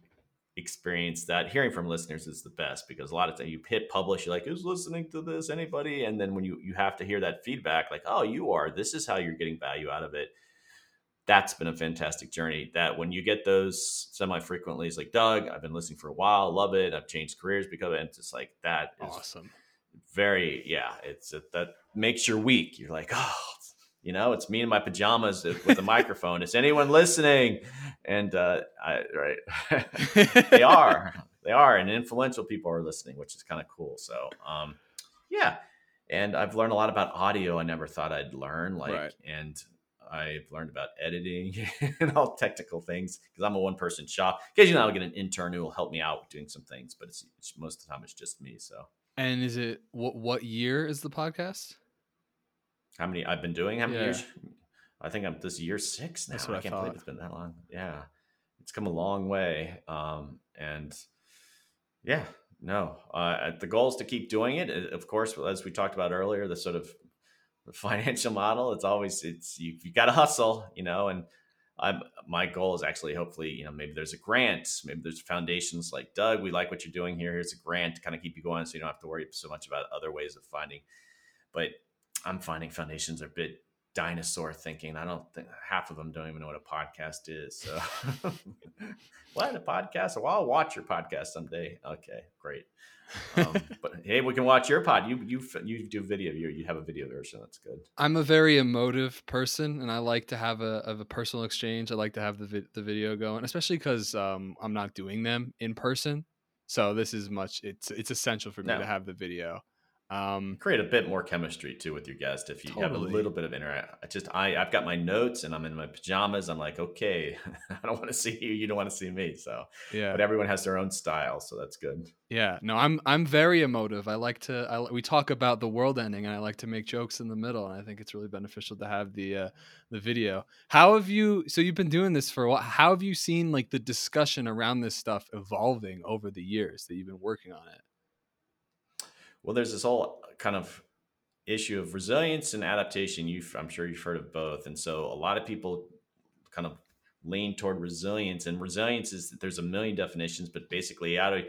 experience that hearing from listeners is the best because a lot of times you hit publish you're like who's listening to this? Anybody? And then when you you have to hear that feedback like oh you are. This is how you're getting value out of it. That's been a fantastic journey that when you get those semi frequently it's like doug i've been listening for a while love it. I've changed careers because of it and it's just like that awesome. very yeah it's uh, that makes your week. You're like oh you know it's me in my pajamas with a microphone. Is anyone listening? And uh, I, right. They are. They are. And influential people are listening which is kind of cool. So um, yeah. And i've learned a lot about audio i never thought i'd learn like right. and i've learned about editing and all technical things because i'm a one person shop. Occasionally i'll get an intern who will help me out doing some things but it's, it's most of the time it's just me so. And is it what what year is the podcast how many I've been doing? How many yeah. years? I think I'm this year six now. I can't I believe it's been that long. Yeah, it's come a long way. Um, and yeah, no, uh, the goal is to keep doing it. Of course, as we talked about earlier, the sort of the financial model. It's always it's you you got to hustle, you know. And I'm my goal is actually hopefully you know maybe there's a grant, maybe there's foundations like Doug. We like what you're doing here. Here's a grant to kind of keep you going, so you don't have to worry so much about other ways of finding. But I'm finding foundations are a bit dinosaur thinking. I don't think half of them don't even know what a podcast is. So, what a podcast? Well, I'll watch your podcast someday. Okay, great. Um, but hey, we can watch your pod. You you you do video. You you have a video version. That's good. I'm a very emotive person, and I like to have a of a personal exchange. I like to have the vi- the video going, especially because um, I'm not doing them in person. So this is much. It's it's essential for me no. to have the video. Um, Create a bit more chemistry too with your guest if you totally. have a little bit of interact. Just I I've got my notes and I'm in my pajamas. I'm like, okay, I don't want to see you. You don't want to see me. So yeah, but everyone has their own style, so that's good. Yeah, no, I'm I'm very emotive. I like to. I, we talk about the world ending, and I like to make jokes in the middle, and I think it's really beneficial to have the uh, the video. How have you? So you've been doing this for a while. How have you seen like the discussion around this stuff evolving over the years that you've been working on it? Well, there's this whole kind of issue of resilience and adaptation. You, I'm sure you've heard of both, and so a lot of people kind of lean toward resilience. And resilience is there's a million definitions, but basically, how do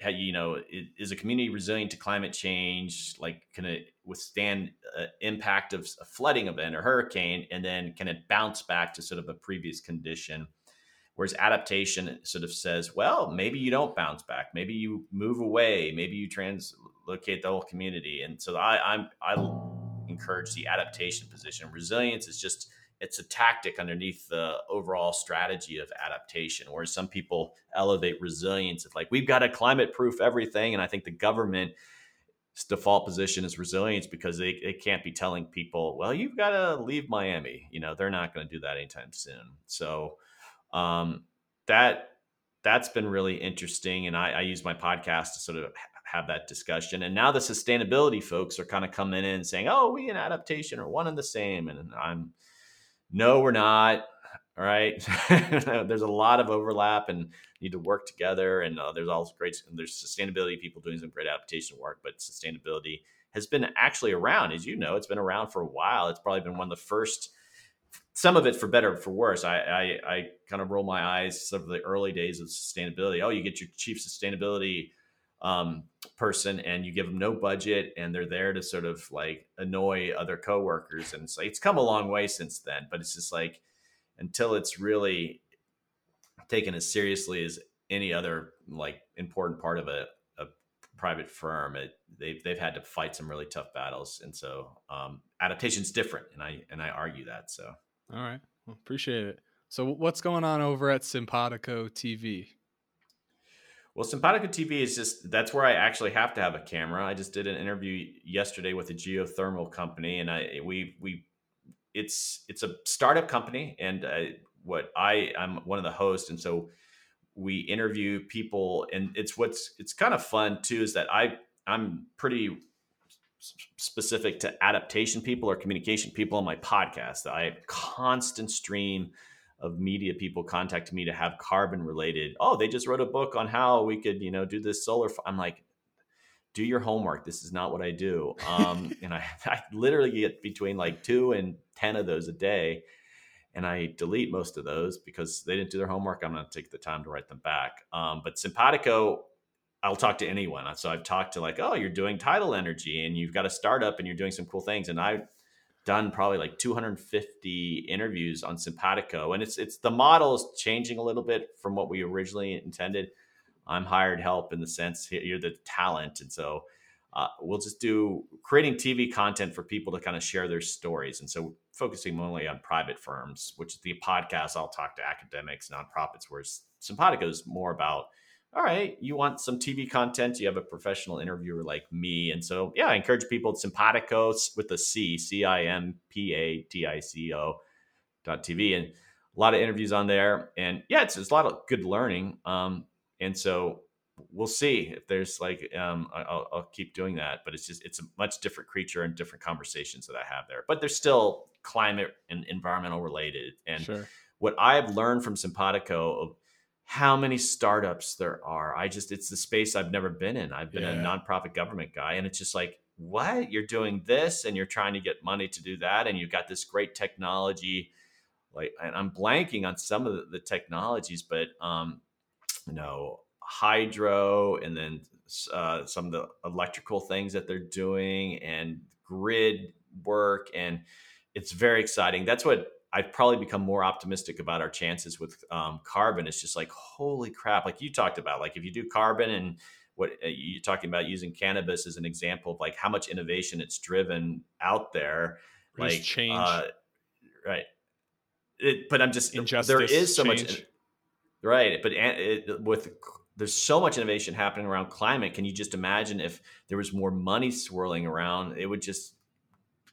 how you know is a community resilient to climate change? Like, can it withstand uh, impact of a flooding event or hurricane, and then can it bounce back to sort of a previous condition? Whereas adaptation sort of says, well, maybe you don't bounce back, maybe you move away, maybe you translocate the whole community. And so I, I'm I encourage the adaptation position. Resilience is just it's a tactic underneath the overall strategy of adaptation. Whereas some people elevate resilience, it's like we've got to climate proof everything, and I think the government default position is resilience because they, they can't be telling people, well, you've got to leave Miami. You know, they're not going to do that anytime soon. So um, that that's been really interesting, and I, I use my podcast to sort of have that discussion. And now the sustainability folks are kind of coming in saying, "Oh, we in adaptation are one and the same," and I'm, no, we're not. All right, there's a lot of overlap and need to work together. And uh, there's all great there's sustainability people doing some great adaptation work, but sustainability has been actually around, as you know, it's been around for a while. It's probably been one of the first some of it for better for worse. I, I, I kind of roll my eyes some of the early days of sustainability. Oh, you get your chief sustainability um, person and you give them no budget and they're there to sort of like annoy other coworkers. And it's it's come a long way since then, but it's just like, until it's really taken as seriously as any other like important part of a, a private firm, it, they've, they've had to fight some really tough battles. And so um, adaptation's different. And I, and I argue that, so. All right. Well, appreciate it. So, what's going on over at Cimpatico TV? Well, Cimpatico TV is just that's where I actually have to have a camera. I just did an interview yesterday with a geothermal company, and I we we it's it's a startup company, and uh, what I I'm one of the hosts, and so we interview people, and it's what's it's kind of fun too is that I I'm pretty specific to adaptation people or communication people on my podcast. I constant stream of media people contact me to have carbon related. Oh, they just wrote a book on how we could, you know, do this solar. F-. I'm like, do your homework. This is not what I do. Um, and I, I literally get between like two and 10 of those a day. And I delete most of those because they didn't do their homework. I'm going to take the time to write them back. Um, but Cimpatico, I'll talk to anyone. So I've talked to like, oh, you're doing tidal energy and you've got a startup and you're doing some cool things. And I've done probably like 250 interviews on Cimpatico. And it's it's the model is changing a little bit from what we originally intended. I'm hired help in the sense you're the talent. And so uh, we'll just do creating TV content for people to kind of share their stories. And so focusing mainly on private firms, which is the podcast, I'll talk to academics, nonprofits, whereas Cimpatico is more about all right, you want some TV content, you have a professional interviewer like me. And so, yeah, I encourage people at Cimpatico with a C, C I M P A T I C O dot TV. And a lot of interviews on there. And yeah, it's, it's a lot of good learning. Um, and so we'll see if there's like, um, I'll, I'll keep doing that. But it's just, it's a much different creature and different conversations that I have there. But there's still climate and environmental related. And sure. what I've learned from Cimpatico, how many startups there are. I just it's the space I've never been in. I've been yeah. a nonprofit government guy and it's just like what? You're doing this and you're trying to get money to do that and you've got this great technology like and I'm blanking on some of the, the technologies but um you know hydro and then uh, some of the electrical things that they're doing and grid work and it's very exciting. That's what I've probably become more optimistic about our chances with um, carbon. It's just like, holy crap. Like you talked about, like if you do carbon and what uh, you're talking about using cannabis as an example of like how much innovation it's driven out there. like change. Uh, right. It, but I'm just, Injustice, there is so change. much, right. But it, with, there's so much innovation happening around climate. Can you just imagine if there was more money swirling around, it would just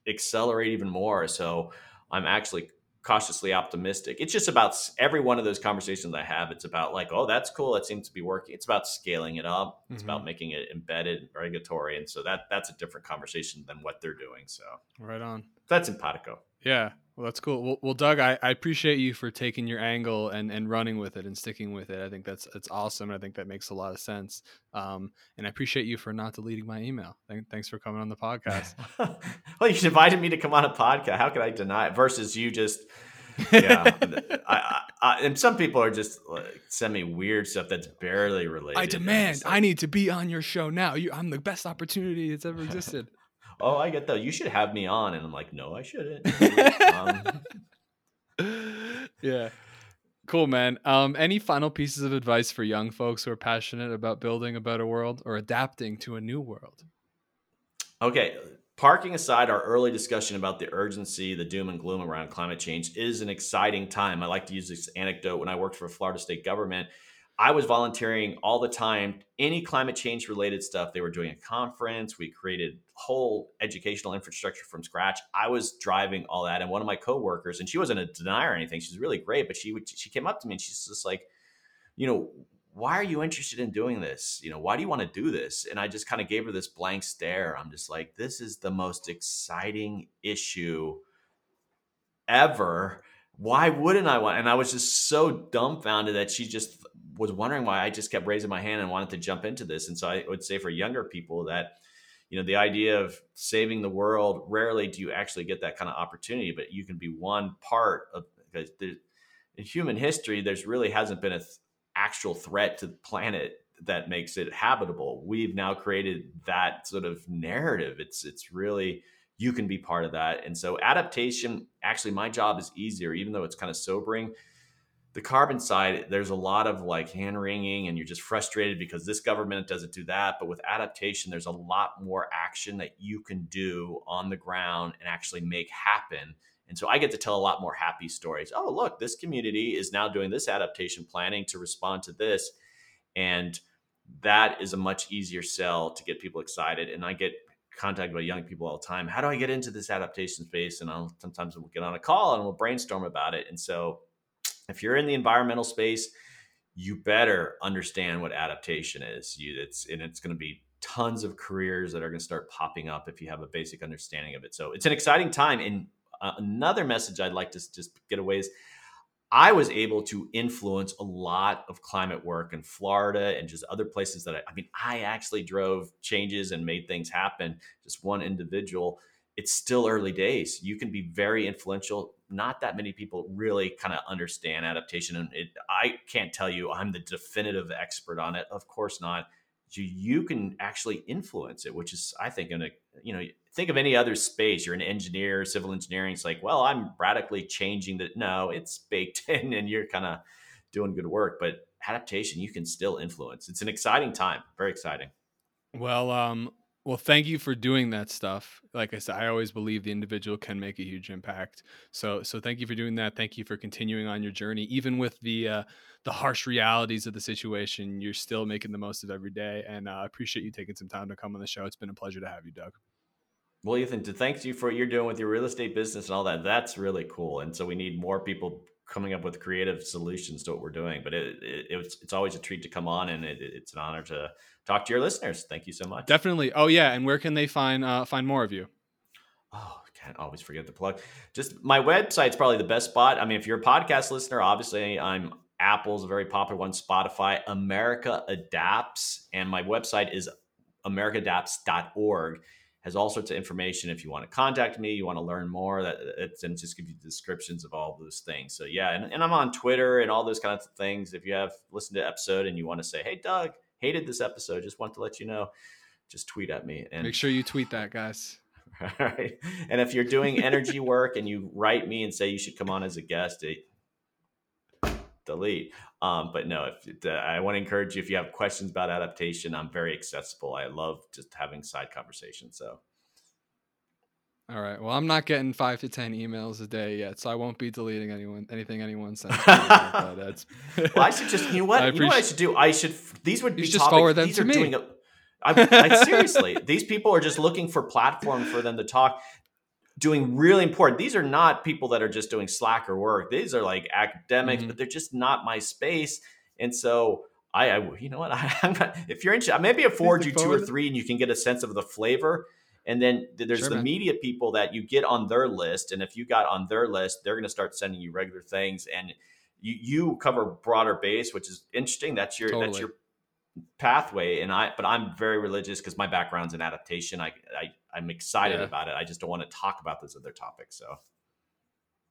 accelerate even more. So I'm actually cautiously optimistic. It's just about every one of those conversations I have. It's about like, oh, that's cool. It seems to be working. It's about scaling it up. It's mm-hmm. about making it embedded, regulatory, and so that that's a different conversation than what they're doing. So right on. That's Cimpatico. Yeah, well, that's cool. Well, well Doug, I, I appreciate you for taking your angle and, and running with it and sticking with it. I think that's it's awesome. I think that makes a lot of sense. Um, and I appreciate you for not deleting my email. thanks for coming on the podcast. well, you invited me to come on a podcast. How could I deny it? Versus you just, yeah. I, I, and some people are just like, send me weird stuff that's barely related. I demand. Like, I need to be on your show now. You, I'm the best opportunity that's ever existed oh, I get that. You should have me on. And I'm like, no, I shouldn't. um, yeah. Cool, man. Um, any final pieces of advice for young folks who are passionate about building a better world or adapting to a new world? Okay. Parking aside our early discussion about the urgency, the doom and gloom around climate change is an exciting time. I like to use this anecdote when I worked for Florida state government. I was volunteering all the time. Any climate change related stuff, they were doing a conference. We created whole educational infrastructure from scratch. I was driving all that, and one of my coworkers, and she wasn't a denier or anything. She's really great, but she would, she came up to me and she's just like, you know, why are you interested in doing this? You know, why do you want to do this? And I just kind of gave her this blank stare. I'm just like, this is the most exciting issue ever. Why wouldn't I want? And I was just so dumbfounded that she just was wondering why I just kept raising my hand and wanted to jump into this. And so I would say for younger people that, you know, the idea of saving the world, rarely do you actually get that kind of opportunity, but you can be one part of because in human history, there's really hasn't been a th- actual threat to the planet that makes it habitable. We've now created that sort of narrative. It's it's really you can be part of that. And so adaptation, actually my job is easier even though it's kind of sobering. The carbon side, there's a lot of like hand wringing and you're just frustrated because this government doesn't do that. But with adaptation, there's a lot more action that you can do on the ground and actually make happen and so I get to tell a lot more happy stories. Oh, look, this community is now doing this adaptation planning to respond to this. And that is a much easier sell to get people excited. And I get contacted by young people all the time. How do I get into this adaptation space? And I'll sometimes we'll get on a call and we'll brainstorm about it. And so if you're in the environmental space, you better understand what adaptation is. You, it's and it's going to be tons of careers that are going to start popping up if you have a basic understanding of it. So it's an exciting time. And uh, another message I'd like to just get away is I was able to influence a lot of climate work in Florida and just other places that I, I mean, I actually drove changes and made things happen. Just one individual. It's still early days. You can be very influential. Not that many people really kind of understand adaptation. And it, I can't tell you I'm the definitive expert on it. Of course not. You, you can actually influence it, which is, I think, in a, you know, think of any other space. You're an engineer, civil engineering. It's like, well, I'm radically changing that. No, it's baked in and you're kind of doing good work. But adaptation, you can still influence. It's an exciting time. Very exciting. Well, um, well, thank you for doing that stuff. Like I said, I always believe the individual can make a huge impact. So, so thank you for doing that. Thank you for continuing on your journey, even with the uh, the harsh realities of the situation. You're still making the most of every day, and uh, I appreciate you taking some time to come on the show. It's been a pleasure to have you, Doug. Well, Ethan, to thank you for what you're doing with your real estate business and all that. That's really cool. And so we need more people coming up with creative solutions to what we're doing. But it, it, it's it's always a treat to come on, and it, it's an honor to talk to your listeners. Thank you so much. Definitely. Oh yeah, and where can they find uh, find more of you? Oh, can't always forget the plug. Just my website's probably the best spot. I mean, if you're a podcast listener, obviously I'm Apple's a very popular one, Spotify, America Adapts, and my website is americaadapts.org has all sorts of information. If you want to contact me, you want to learn more, that it's and just give you descriptions of all those things. So yeah, and, and I'm on Twitter and all those kinds of things. If you have listened to episode and you want to say, hey Doug, hated this episode, just want to let you know, just tweet at me and make sure you tweet that, guys. All right. And if you're doing energy work and you write me and say you should come on as a guest, it, delete. Um, but no, if uh, I want to encourage you, if you have questions about adaptation, I'm very accessible. I love just having side conversations. So. All right. Well, I'm not getting five to ten emails a day yet, so I won't be deleting anyone anything anyone sends. well, I should just you know what you know what I should do. I should these would be just forward them these to are me. Doing a, I, I, seriously, these people are just looking for platform for them to talk doing really important. These are not people that are just doing slacker work. These are like academics, mm-hmm. but they're just not my space. And so I, I you know what? I, am not, if you're interested, maybe I forward you two or three, and you can get a sense of the flavor. And then there's sure, the man. media people that you get on their list, and if you got on their list, they're going to start sending you regular things, and you you cover broader base, which is interesting. That's your totally. that's your pathway and i but i'm very religious because my background's in adaptation i, I i'm excited yeah. about it i just don't want to talk about those other topics so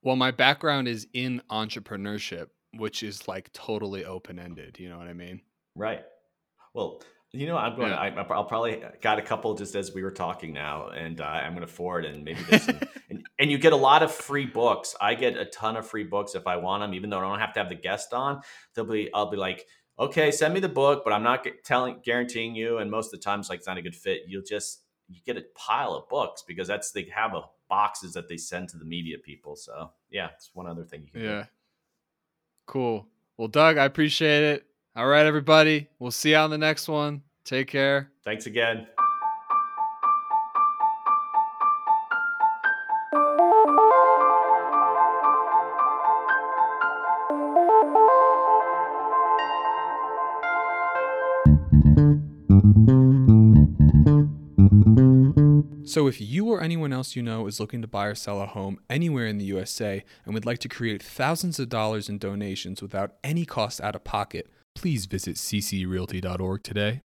well my background is in entrepreneurship which is like totally open-ended you know what i mean right well you know i'm going yeah. I, i'll probably got a couple just as we were talking now and uh, i'm going to forward and maybe some, and, and you get a lot of free books i get a ton of free books if i want them even though i don't have to have the guest on they'll be i'll be like okay, send me the book, but I'm not telling guaranteeing you. And most of the times, like it's not a good fit. You'll just you get a pile of books because that's they have a boxes that they send to the media people. So yeah, it's one other thing you can. Yeah. Do. Cool. Well, Doug, I appreciate it. All right, everybody. We'll see you on the next one. Take care. Thanks again. So, if you or anyone else you know is looking to buy or sell a home anywhere in the USA and would like to create thousands of dollars in donations without any cost out of pocket, please visit ccrealty.org today.